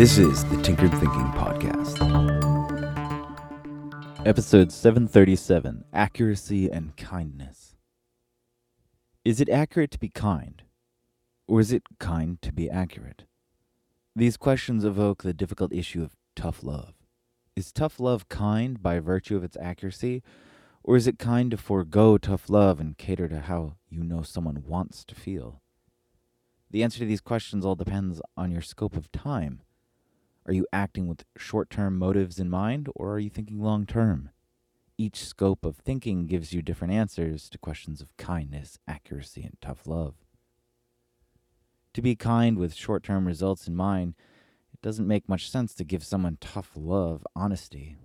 This is the Tinkered Thinking Podcast. Episode 737 Accuracy and Kindness. Is it accurate to be kind? Or is it kind to be accurate? These questions evoke the difficult issue of tough love. Is tough love kind by virtue of its accuracy? Or is it kind to forego tough love and cater to how you know someone wants to feel? The answer to these questions all depends on your scope of time. Are you acting with short term motives in mind, or are you thinking long term? Each scope of thinking gives you different answers to questions of kindness, accuracy, and tough love. To be kind with short term results in mind, it doesn't make much sense to give someone tough love honesty.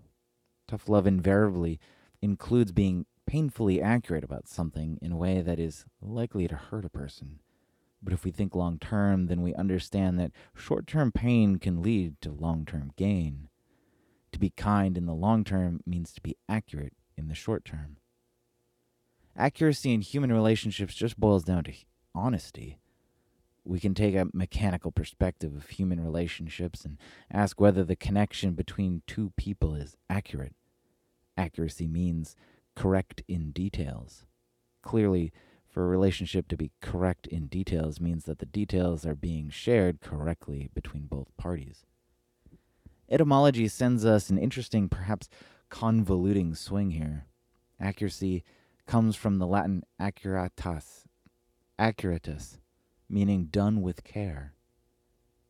Tough love invariably includes being painfully accurate about something in a way that is likely to hurt a person. But if we think long term, then we understand that short term pain can lead to long term gain. To be kind in the long term means to be accurate in the short term. Accuracy in human relationships just boils down to honesty. We can take a mechanical perspective of human relationships and ask whether the connection between two people is accurate. Accuracy means correct in details. Clearly, for a relationship to be correct in details means that the details are being shared correctly between both parties. Etymology sends us an interesting, perhaps convoluting swing here. Accuracy comes from the Latin accuratus, accuratus, meaning done with care.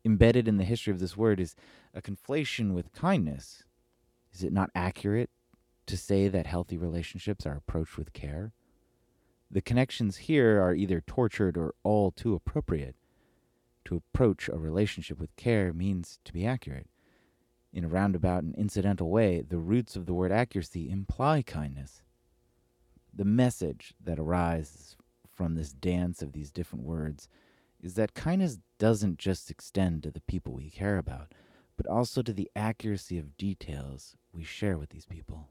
Embedded in the history of this word is a conflation with kindness. Is it not accurate to say that healthy relationships are approached with care? The connections here are either tortured or all too appropriate. To approach a relationship with care means to be accurate. In a roundabout and incidental way, the roots of the word accuracy imply kindness. The message that arises from this dance of these different words is that kindness doesn't just extend to the people we care about, but also to the accuracy of details we share with these people.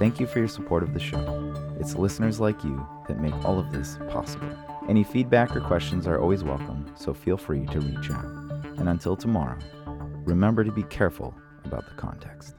Thank you for your support of the show. It's listeners like you that make all of this possible. Any feedback or questions are always welcome, so feel free to reach out. And until tomorrow, remember to be careful about the context.